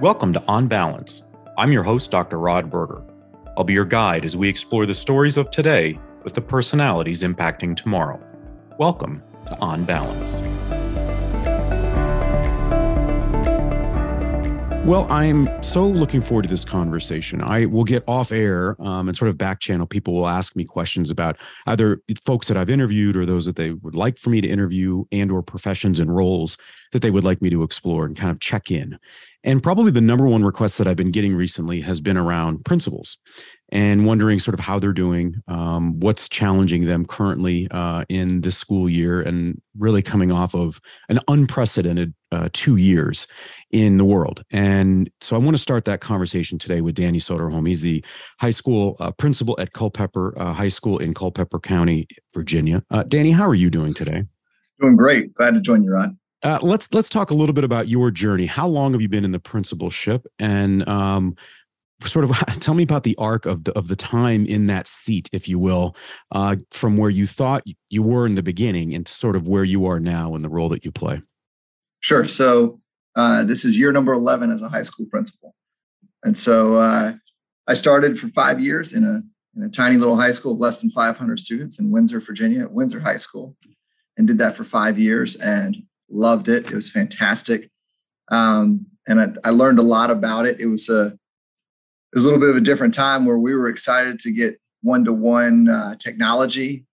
Welcome to On Balance. I'm your host, Dr. Rod Berger. I'll be your guide as we explore the stories of today with the personalities impacting tomorrow. Welcome to On Balance. Well, I'm so looking forward to this conversation. I will get off air um, and sort of back channel. People will ask me questions about either folks that I've interviewed or those that they would like for me to interview and or professions and roles that they would like me to explore and kind of check in. And probably the number one request that I've been getting recently has been around principals and wondering sort of how they're doing, um, what's challenging them currently uh, in this school year, and really coming off of an unprecedented uh, two years in the world. And so I want to start that conversation today with Danny Soderholm. He's the high school uh, principal at Culpeper uh, High School in Culpeper County, Virginia. Uh, Danny, how are you doing today? Doing great. Glad to join you, Rod. Uh, let's let's talk a little bit about your journey. How long have you been in the principalship, and um, sort of tell me about the arc of the of the time in that seat, if you will, uh, from where you thought you were in the beginning, and sort of where you are now in the role that you play. Sure. So uh, this is year number eleven as a high school principal, and so uh, I started for five years in a in a tiny little high school of less than 500 students in Windsor, Virginia, at Windsor High School, and did that for five years. And loved it. It was fantastic. Um, and I, I, learned a lot about it. It was a it was a little bit of a different time where we were excited to get one to one technology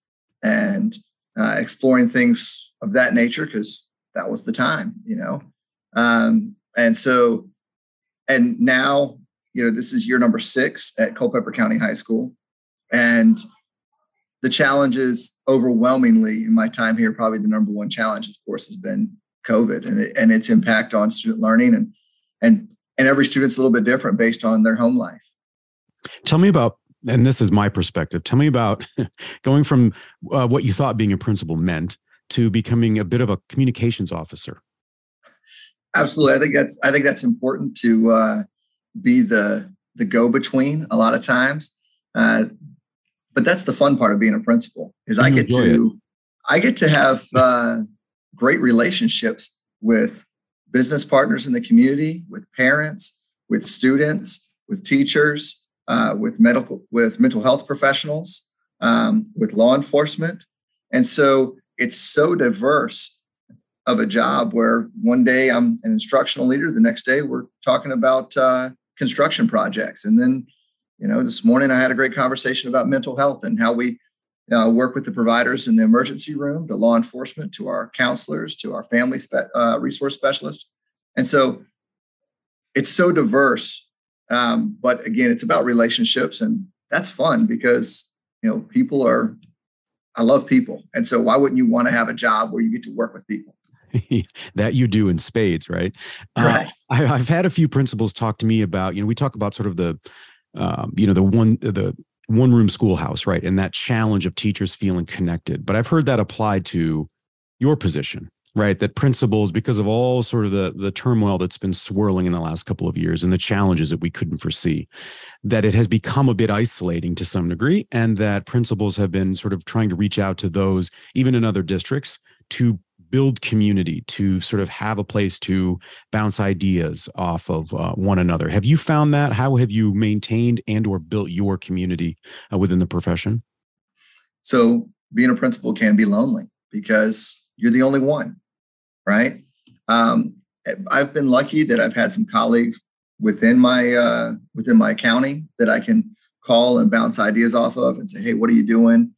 and uh, exploring things of that nature because that was the time, you know. Um, and so, and now, you know, this is year number six at Culpeper County High School, and the challenges overwhelmingly in my time here, probably the number one challenge, of course, has been COVID and, it, and its impact on student learning. And, and, and every student's a little bit different based on their home life. Tell me about, and this is my perspective, tell me about going from uh, what you thought being a principal meant to becoming a bit of a communications officer. Absolutely. I think that's, I think that's important to uh, be the, the go between a lot of times. Uh, but that's the fun part of being a principal is I get to it. I get to have uh, great relationships with business partners in the community, with parents, with students, with teachers, uh, with medical with mental health professionals, um, with law enforcement, and so it's so diverse of a job where one day I'm an instructional leader, the next day we're talking about uh, construction projects, and then you know, this morning I had a great conversation about mental health and how we uh, work with the providers in the emergency room, to law enforcement, to our counselors, to our family spe- uh, resource specialists. And so it's so diverse. Um, but again, it's about relationships, and that's fun because you know people are. I love people, and so why wouldn't you want to have a job where you get to work with people? that you do in spades, right? Right. Uh, I, I've had a few principals talk to me about. You know, we talk about sort of the um, you know the one the one room schoolhouse right? And that challenge of teachers feeling connected. But i've heard that applied to your position right? That principals because of all sort of the the turmoil that's been swirling in the last couple of years and the challenges that we couldn't foresee that it has become a bit isolating to some degree and that principals have been sort of trying to reach out to those even in other districts to build community to sort of have a place to bounce ideas off of uh, one another. Have you found that? How have you maintained and or built your community uh, within the profession? So being a principal can be lonely because you're the only one right? Um, i've been lucky that i've had some colleagues within my uh, within my county that i can call and bounce ideas off of and say hey what are you doing?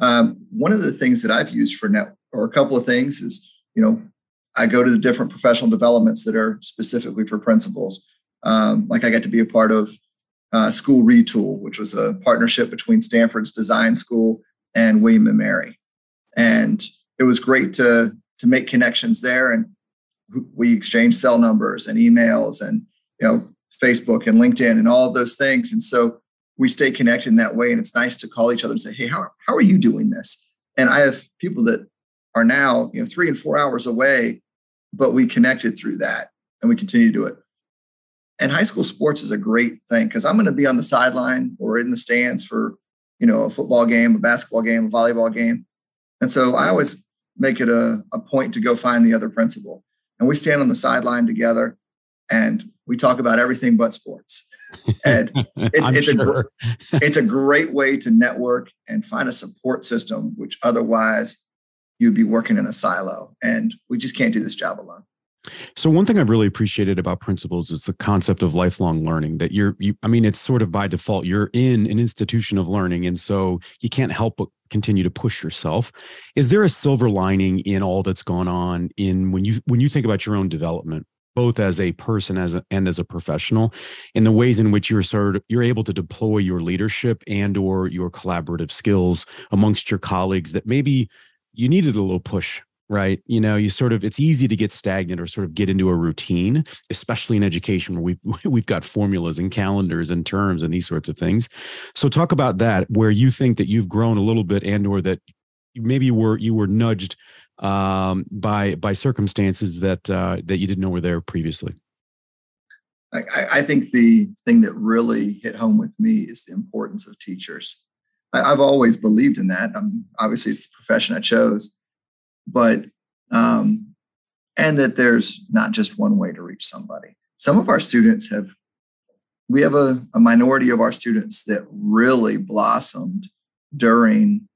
Um, one of the things that i've used for net or a couple of things is, you know, I go to the different professional developments that are specifically for principals. Um, like I got to be a part of uh, School Retool, which was a partnership between Stanford's Design School and William and Mary, and it was great to to make connections there. And we exchanged cell numbers and emails, and you know, Facebook and LinkedIn and all those things. And so we stay connected in that way. And it's nice to call each other and say, "Hey, how how are you doing this?" And I have people that are now you know three and four hours away but we connected through that and we continue to do it and high school sports is a great thing because i'm going to be on the sideline or in the stands for you know a football game a basketball game a volleyball game and so i always make it a, a point to go find the other principal and we stand on the sideline together and we talk about everything but sports. And it's, it's sure. a it's a great way to network and find a support system, which otherwise you'd be working in a silo. And we just can't do this job alone. So one thing I've really appreciated about principals is the concept of lifelong learning that you're you I mean it's sort of by default you're in an institution of learning and so you can't help but continue to push yourself. Is there a silver lining in all that's gone on in when you when you think about your own development both as a person as a, and as a professional in the ways in which you're sort of you're able to deploy your leadership and or your collaborative skills amongst your colleagues that maybe you needed a little push right? You know you sort of it's easy to get stagnant or sort of get into a routine especially in education where we we've got formulas and calendars and terms and these sorts of things. So talk about that where you think that you've grown a little bit and or that maybe you were you were nudged um, by by circumstances that uh, that you didn't know were there previously. I, I think the thing that really hit home with me is the importance of teachers I, have always believed in that um, obviously it's the profession i chose but um, and that there's not just one way to reach somebody. Some of our students have, we have a, a minority of our students that really blossomed during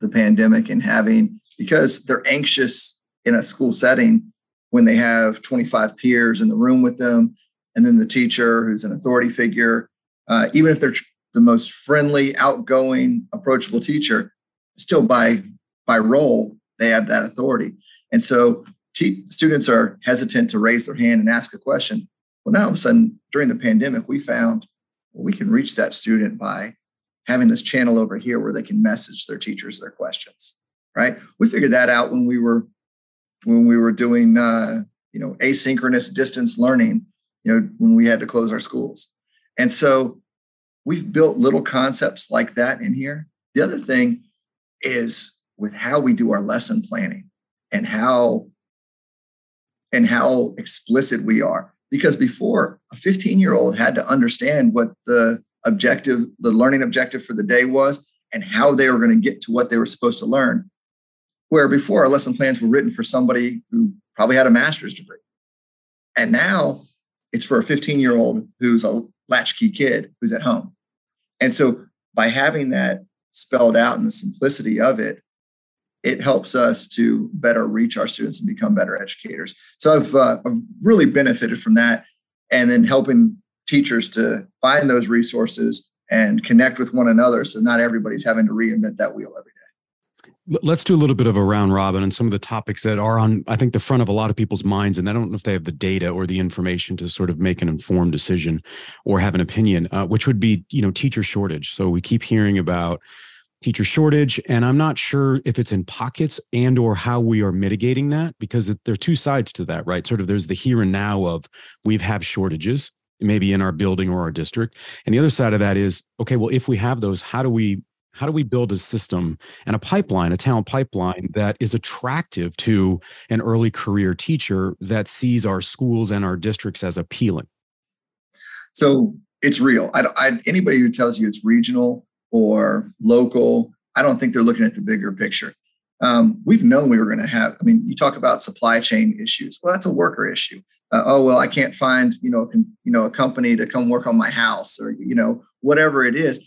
the pandemic and having because they're anxious in a school setting when they have 25 peers in the room with them and then the teacher who's an authority figure uh, even if they're the most friendly outgoing approachable teacher still by by role they have that authority. And so t- students are hesitant to raise their hand and ask a question. Well, now all of a sudden, during the pandemic, we found well, we can reach that student by having this channel over here where they can message their teachers their questions. Right? We figured that out when we were when we were doing uh, you know asynchronous distance learning. You know when we had to close our schools, and so we've built little concepts like that in here. The other thing is with how we do our lesson planning and how and how explicit we are. Because before a 15 year old had to understand what the objective the learning objective for the day was and how they were going to get to what they were supposed to learn. Where before our lesson plans were written for somebody who probably had a master's degree. And now it's for a 15 year old who's a latchkey kid who's at home and so by having that spelled out and the simplicity of it it helps us to better reach our students and become better educators. So I've, uh, I've really benefited from that, and then helping teachers to find those resources and connect with one another, so not everybody's having to reinvent that wheel every. Let's do a little bit of a round robin and some of the topics that are on, I think, the front of a lot of people's minds. And I don't know if they have the data or the information to sort of make an informed decision or have an opinion, uh, which would be, you know, teacher shortage. So we keep hearing about teacher shortage and i'm not sure if it's in pockets and or how we are mitigating that because there are two sides to that right sort of there's the here and now of we've have shortages maybe in our building or our district and the other side of that is okay well if we have those how do we how do we build a system and a pipeline a talent pipeline that is attractive to an early career teacher that sees our schools and our districts as appealing so it's real I, I, anybody who tells you it's regional or local. I don't think they're looking at the bigger picture. Um, we've known we were going to have. I mean, you talk about supply chain issues. Well, that's a worker issue. Uh, oh well, I can't find you know you know a company to come work on my house or you know whatever it is.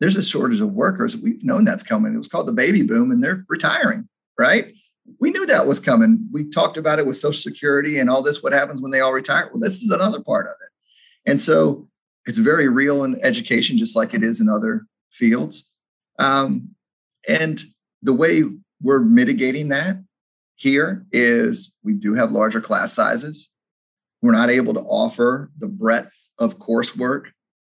There's a shortage of workers. We've known that's coming. It was called the baby boom, and they're retiring. Right? We knew that was coming. We talked about it with Social Security and all this. What happens when they all retire? Well, this is another part of it. And so it's very real in education, just like it is in other fields. Um, and the way we're mitigating that here is we do have larger class sizes. We're not able to offer the breadth of coursework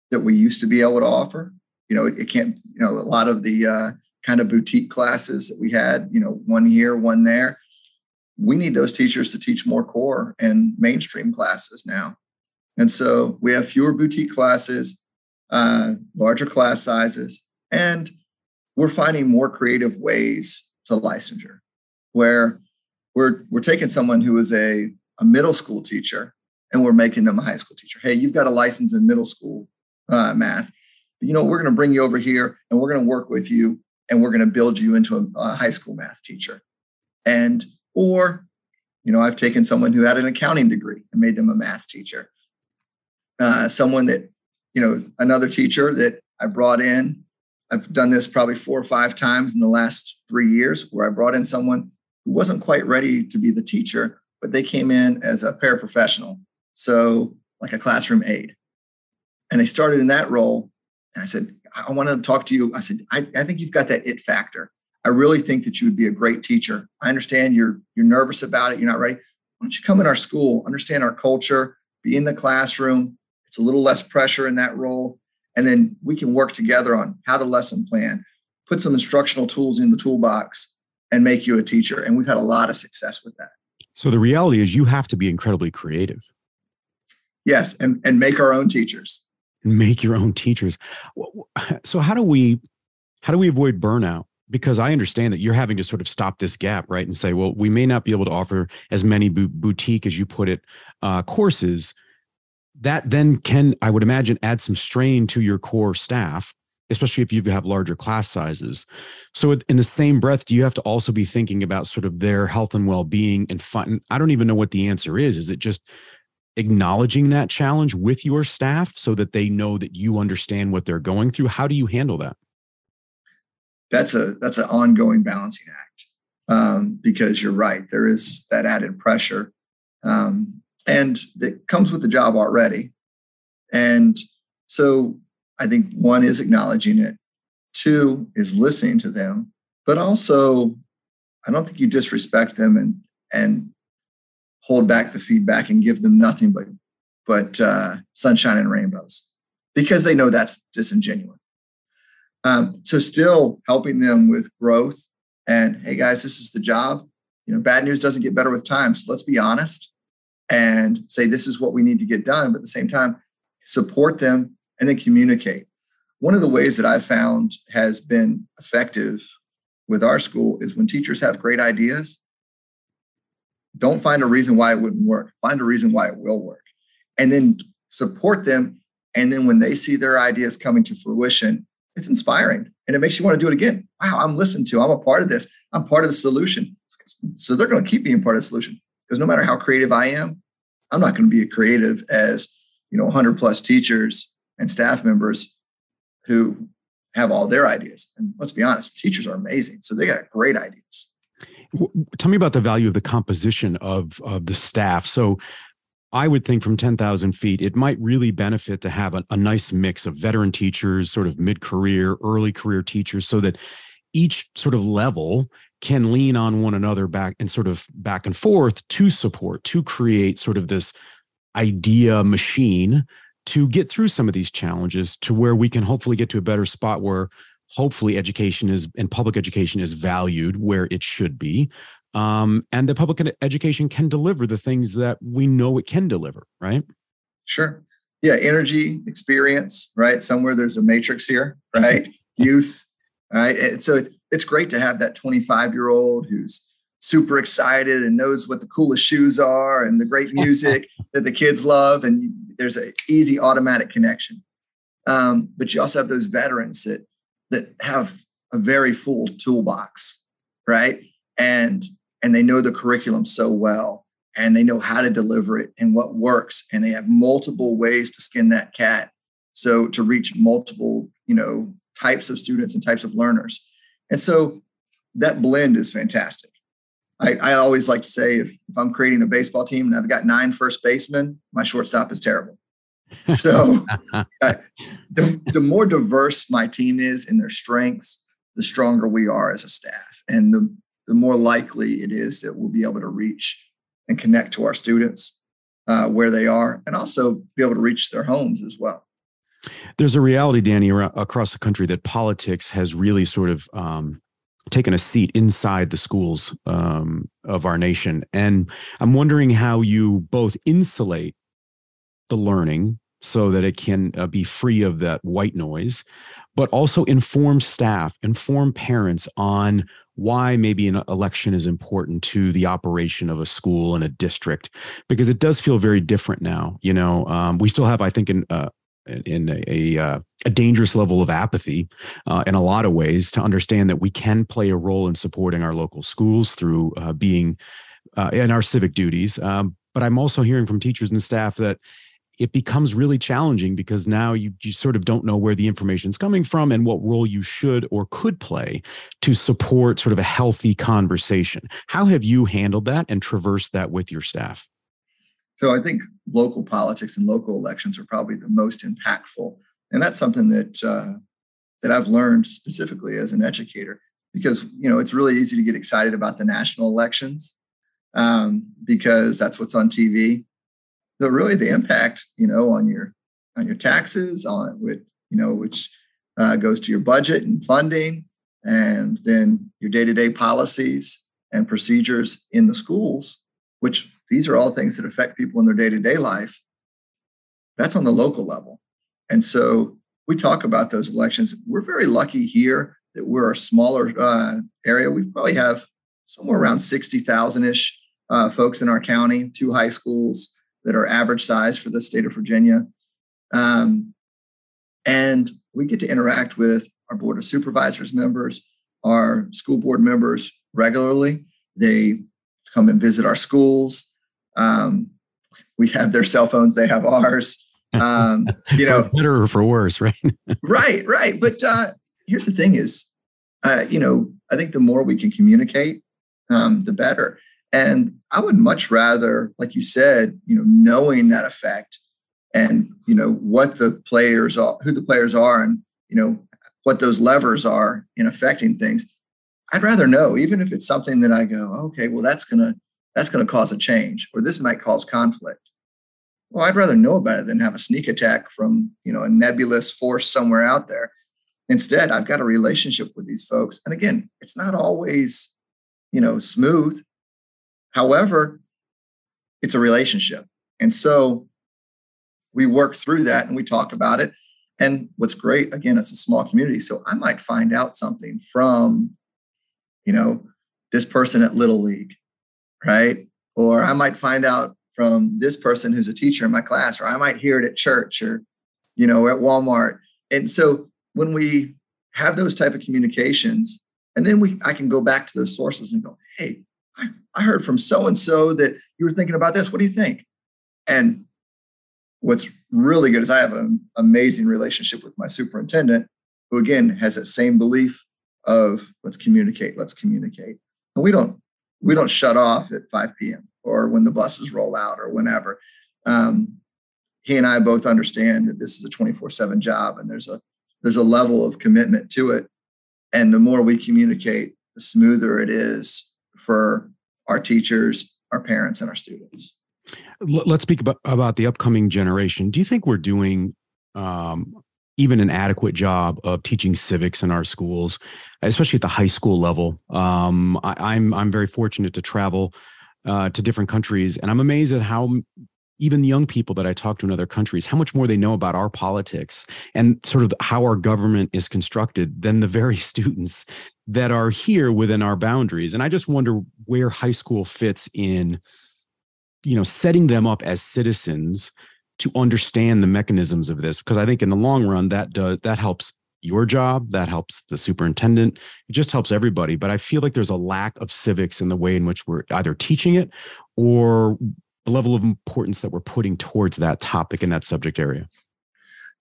that we used to be able to offer. You know, it can't, you know, a lot of the uh, kind of boutique classes that we had, you know, one here, one there. We need those teachers to teach more core and mainstream classes now. And so we have fewer boutique classes uh, larger class sizes, and we're finding more creative ways to licensure, where we're we're taking someone who is a, a middle school teacher and we're making them a high school teacher. Hey, you've got a license in middle school uh, math. You know, we're going to bring you over here and we're going to work with you and we're going to build you into a, a high school math teacher. And or, you know, I've taken someone who had an accounting degree and made them a math teacher. uh, someone that, you know, another teacher that I brought in. I've done this probably four or five times in the last three years where I brought in someone who wasn't quite ready to be the teacher, but they came in as a paraprofessional. So, like a classroom aide. And they started in that role. And I said, I want to talk to you. I said, I, I think you've got that it factor. I really think that you would be a great teacher. I understand you're you're nervous about it. You're not ready. Why don't you come in our school, understand our culture, be in the classroom? It's a little less pressure in that role. And then we can work together on how to lesson plan, put some instructional tools in the toolbox, and make you a teacher. And we've had a lot of success with that. So the reality is you have to be incredibly creative. Yes, and, and make our own teachers. Make your own teachers. So how do we how do we avoid burnout? Because I understand that you're having to sort of stop this gap, right? And say, well, we may not be able to offer as many boutique as you put it uh, courses. That then can, I would imagine, add some strain to your core staff especially if you have larger class sizes. So, in the same breath, do you have to also be thinking about sort of their health and well being and fun? I don't even know what the answer is. Is it just acknowledging that challenge with your staff so that they know that you understand what they're going through? How do you handle that? That's a that's an ongoing balancing act um, because you're right. There is that added pressure, um, and that comes with the job already. And so I think one is acknowledging it, two is listening to them, but also I don't think you disrespect them and and hold back the feedback and give them nothing but but uh, sunshine and rainbows because they know that's disingenuous. Um, so still helping them with growth and hey guys, this is the job. You know, bad news doesn't get better with time. So let's be honest and say this is what we need to get done. But at the same time, support them and then communicate. One of the ways that I've found has been effective with our school is when teachers have great ideas, don't find a reason why it wouldn't work. Find a reason why it will work. And then support them. And then when they see their ideas coming to fruition, it's inspiring and it makes you want to do it again. Wow, I'm listened to. I'm a part of this. I'm part of the solution. So they're going to keep being part of the solution because no matter how creative I am, I'm not going to be as creative as you know 100 plus teachers and staff members who have all their ideas. And let's be honest, teachers are amazing. So they got great ideas. Tell me about the value of the composition of, of the staff. So I would think from 10,000 feet, it might really benefit to have a, a nice mix of veteran teachers, sort of mid career, early career teachers, so that each sort of level can lean on one another back and sort of back and forth to support, to create sort of this idea machine to get through some of these challenges to where we can hopefully get to a better spot where hopefully education is and public education is valued where it should be um, and the public education can deliver the things that we know it can deliver right? Sure. Yeah energy experience right? Somewhere there's a matrix here right? Youth right? And so it's, it's great to have that 25 year old who's super excited and knows what the coolest shoes are and the great music that the kids love and there's an easy automatic connection. Um, but you also have those veterans that that have a very full toolbox right? And and they know the curriculum so well and they know how to deliver it and what works and they have multiple ways to skin that cat. So to reach multiple you know types of students and types of learners. And so that blend is fantastic. I, I always like to say if, if I'm creating a baseball team and I've got nine first basemen, my shortstop is terrible. So uh, the, the more diverse my team is in their strengths, the stronger we are as a staff. And the, the more likely it is that we'll be able to reach and connect to our students uh, where they are and also be able to reach their homes as well. There's a reality, Danny, across the country that politics has really sort of um, taken a seat inside the schools um, of our nation. And I'm wondering how you both insulate the learning so that it can uh, be free of that white noise, but also inform staff, inform parents on why maybe an election is important to the operation of a school and a district because it does feel very different now you know um, we still have i think in uh, in a, a, uh, a, dangerous level of apathy uh, in a lot of ways to understand that we can play a role in supporting our local schools through uh, being uh, in our civic duties. Um, but I'm also hearing from teachers and staff that it becomes really challenging because now you, you sort of don't know where the information is coming from and what role you should or could play to support sort of a healthy conversation. How have you handled that and traversed that with your staff? So I think local politics and local elections are probably the most impactful, and that's something that uh, that I've learned specifically as an educator because you know it's really easy to get excited about the national elections um, because that's what's on TV. But really, the impact you know on your on your taxes on which you know which uh, goes to your budget and funding, and then your day to day policies and procedures in the schools, which these are all things that affect people in their day to day life. That's on the local level. And so we talk about those elections. We're very lucky here that we're a smaller uh, area. We probably have somewhere around 60,000 ish uh, folks in our county, two high schools that are average size for the state of Virginia. Um, and we get to interact with our board of supervisors members, our school board members regularly. They come and visit our schools. Um, we have their cell phones; they have ours. Um, you know, for better or for worse, right? right, right. But uh, here's the thing: is uh, you know, I think the more we can communicate, um, the better. And I would much rather, like you said, you know, knowing that effect and you know what the players are, who the players are, and you know what those levers are in affecting things. I'd rather know, even if it's something that I go, okay, well, that's gonna that's to cause a change or this might cause conflict well i'd rather know about it than have a sneak attack from you know a nebulous force somewhere out there instead i've got a relationship with these folks and again it's not always you know smooth however it's a relationship and so we work through that and we talk about it and what's great again it's a small community so i might find out something from you know this person at little league right? Or I might find out from this person who's a teacher in my class, or I might hear it at church or, you know, at Walmart. And so when we have those type of communications, and then we I can go back to those sources and go, hey, I, I heard from so and so that you were thinking about this. What do you think? And what's really good is I have an amazing relationship with my superintendent, who again has that same belief of let's communicate, let's communicate. And we don't we don't shut off at 5 p.m. or when the buses roll out or whenever. Um, he and I both understand that this is a 24/7 job and there's a there's a level of commitment to it. And the more we communicate, the smoother it is for our teachers, our parents, and our students. Let's speak about, about the upcoming generation. Do you think we're doing um, even an adequate job of teaching civics in our schools, especially at the high school level. Um, I, am I'm, I'm very fortunate to travel uh, to different countries, and I'm amazed at how even young people that I talk to in other countries, how much more they know about our politics and sort of how our government is constructed than the very students that are here within our boundaries. And I just wonder where high school fits in, you know, setting them up as citizens to understand the mechanisms of this because I think in the long run that does that helps your job, that helps the superintendent, it just helps everybody. But I feel like there's a lack of civics in the way in which we're either teaching it or the level of importance that we're putting towards that topic in that subject area.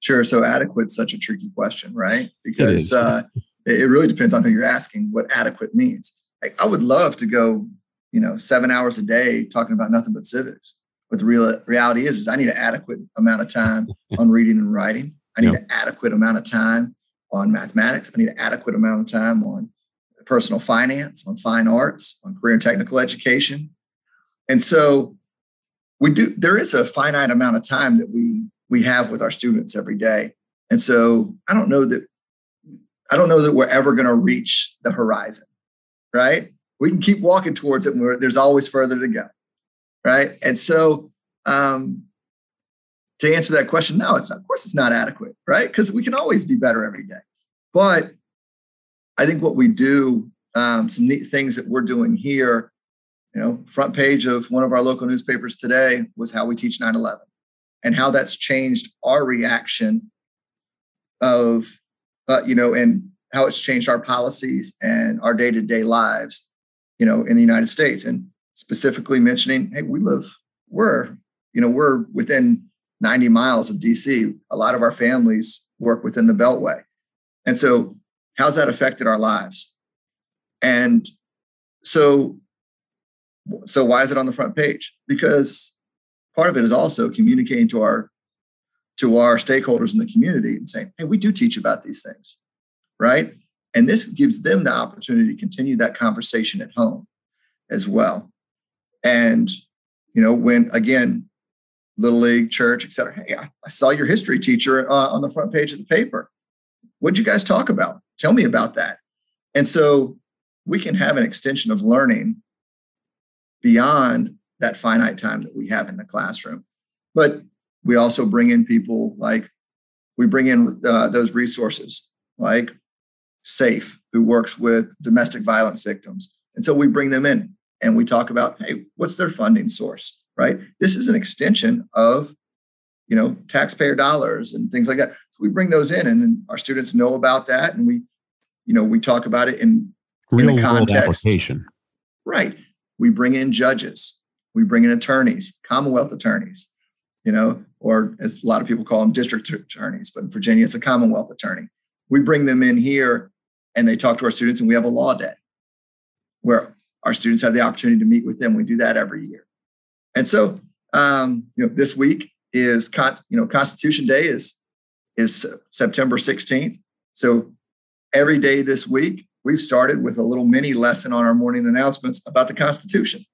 Sure. So adequate such a tricky question, right? Because it, uh, it really depends on who you're asking what adequate means. I would love to go, you know, seven hours a day talking about nothing but civics. But the real reality is, is I need an adequate amount of time on reading and writing. I need yep. an adequate amount of time on mathematics. I need an adequate amount of time on personal finance, on fine arts, on career and technical education. And so we do there is a finite amount of time that we we have with our students every day. And so I don't know that I don't know that we're ever going to reach the horizon, right? We can keep walking towards it, and there's always further to go right? And so, um, to answer that question, no, it's not, of course it's not adequate, right? Because we can always be better every day. But I think what we do, um, some neat things that we're doing here, you know, front page of one of our local newspapers today was how we teach 9 11 and how that's changed our reaction of, uh, you know, and how it's changed our policies and our day to day lives, you know, in the United States. And specifically mentioning, hey, we live, we're, you know, we're within 90 miles of DC. A lot of our families work within the Beltway. And so, how's that affected our lives? And so, so why is it on the front page? Because part of it is also communicating to our to our stakeholders in the community and saying, hey, we do teach about these things, right? And this gives them the opportunity to continue that conversation at home as well. And, you know, when again, Little League, church, et cetera, hey, I, saw your history teacher uh, on the front page of the paper. What'd you guys talk about? Tell me about that. And so we can have an extension of learning beyond that finite time that we have in the classroom. But we also bring in people like we bring in uh, those resources like SAFE, who works with domestic violence victims. And so we bring them in and we talk about, hey, what's their funding source, right? This is an extension of, you know, taxpayer dollars and things like that. So we bring those in and then our students know about that and we, you know, we talk about it in, Real in the context. application. Right. We bring in judges, we bring in attorneys, Commonwealth attorneys, you know, or as a lot of people call them district attorneys, but in Virginia, it's a Commonwealth attorney. We bring them in here and they talk to our students, and we have a law day where our students have the opportunity to meet with them. We do that every year. And so, um, you know, this week is con- you know Constitution Day is is September 16th. So every day this week, we've started with a little mini lesson on our morning announcements about the Constitution.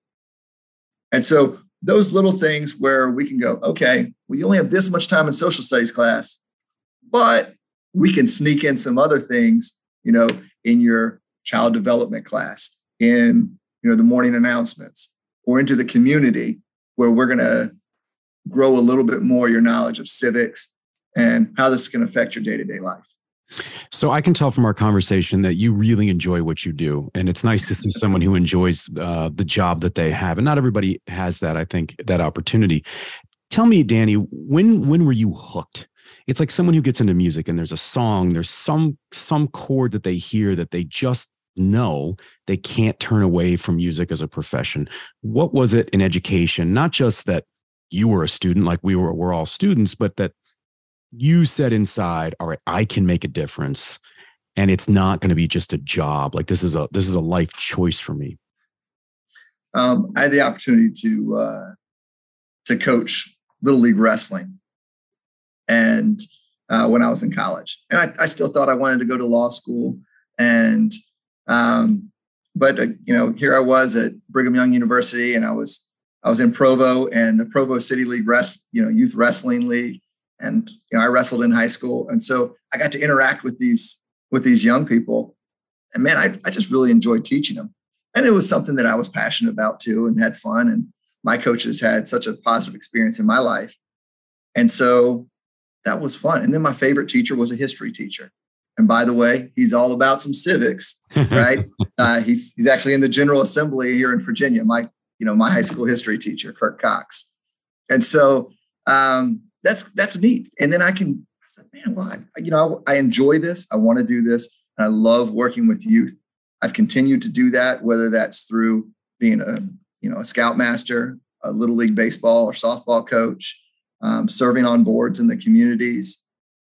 And so those little things where we can go, okay, well, you only have this much time in social studies class, but we can sneak in some other things, you know, in your child development class, in you know the morning announcements, or into the community where we're going to grow a little bit more your knowledge of civics and how this can affect your day-to-day life. So I can tell from our conversation that you really enjoy what you do, and it's nice to see someone who enjoys uh, the job that they have. And not everybody has that. I think that opportunity. Tell me, Danny, when when were you hooked? It's like someone who gets into music and there's a song, there's some some chord that they hear that they just know they can't turn away from music as a profession. What was it in education? Not just that you were a student, like we were, we're all students, but that you said inside, all right, I can make a difference. And it's not going to be just a job. Like this is a this is a life choice for me. Um, I had the opportunity to uh, to coach little league wrestling, and uh, when I was in college, and I, I, still thought I wanted to go to law school, and um, but uh, you know here I was at Brigham Young University, and I was I was in Provo and the Provo City League rest you know youth wrestling league, and you know I wrestled in high school, and so I got to interact with these with these young people, and man, I I just really enjoyed teaching them, and it was something that I was passionate about too, and had fun, and my coaches had such a positive experience in my life, and so that was fun. And then my favorite teacher was a history teacher. And by the way, he's all about some civics, right? uh, he's he's actually in the General Assembly here in Virginia. My you know my high school history teacher, Kirk Cox, and so um, that's that's neat. And then I can I said, man, well, I, you know, I, I enjoy this. I want to do this, and I love working with youth. I've continued to do that, whether that's through being a you know a scoutmaster, a little league baseball or softball coach, um, serving on boards in the communities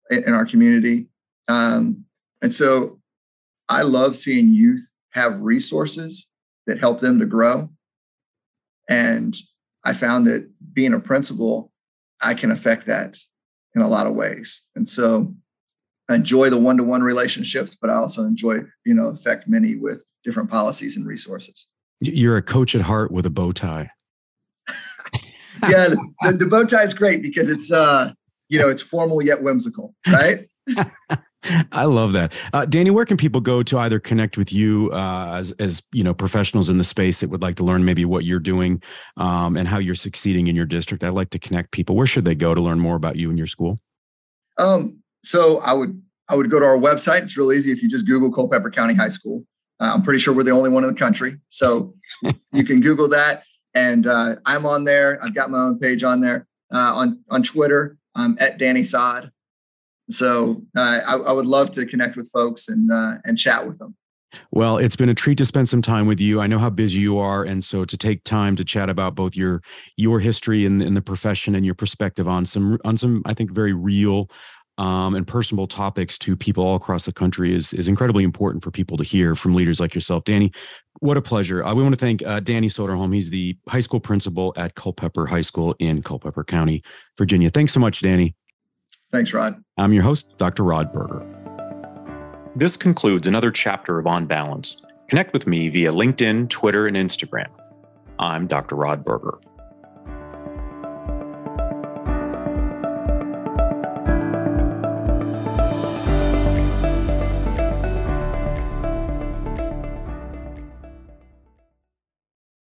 in our community. Um, and so I love seeing youth have resources that help them to grow. And I found that being a principal, I can affect that in a lot of ways. And so I enjoy the one-to-one relationships, but I also enjoy, you know, affect many with different policies and resources. You're a coach at heart with a bow tie. yeah, the, the, bow tie is great because it's uh, you know, it's formal yet whimsical, right? I love that, uh, Danny. Where can people go to either connect with you uh, as as you know professionals in the space that would like to learn maybe what you're doing um, and how you're succeeding in your district? I'd like to connect people. Where should they go to learn more about you and your school? Um, so I would I would go to our website. It's real easy if you just Google Culpeper County High School. Uh, I'm pretty sure we're the only one in the country, so you can Google that. And uh, I'm on there. I've got my own page on there. Uh, on on Twitter, I'm at Danny Sod. So uh, I, I, would love to connect with folks and uh, and chat with them. Well, it's been a treat to spend some time with you. I know how busy you are, and so to take time to chat about both your your history in the profession and your perspective on some on some I think very real um, and personable topics to people all across the country is is incredibly important for people to hear from leaders like yourself, Danny. What a pleasure! Uh, we want to thank uh, Danny Soderholm. He's the high school principal at Culpeper High School in Culpeper County, Virginia. Thanks so much, Danny. Thanks, Rod. I'm your host, Dr. Rod Berger. This concludes another chapter of On Balance. Connect with me via LinkedIn, Twitter, and Instagram. I'm Dr. Rod Berger.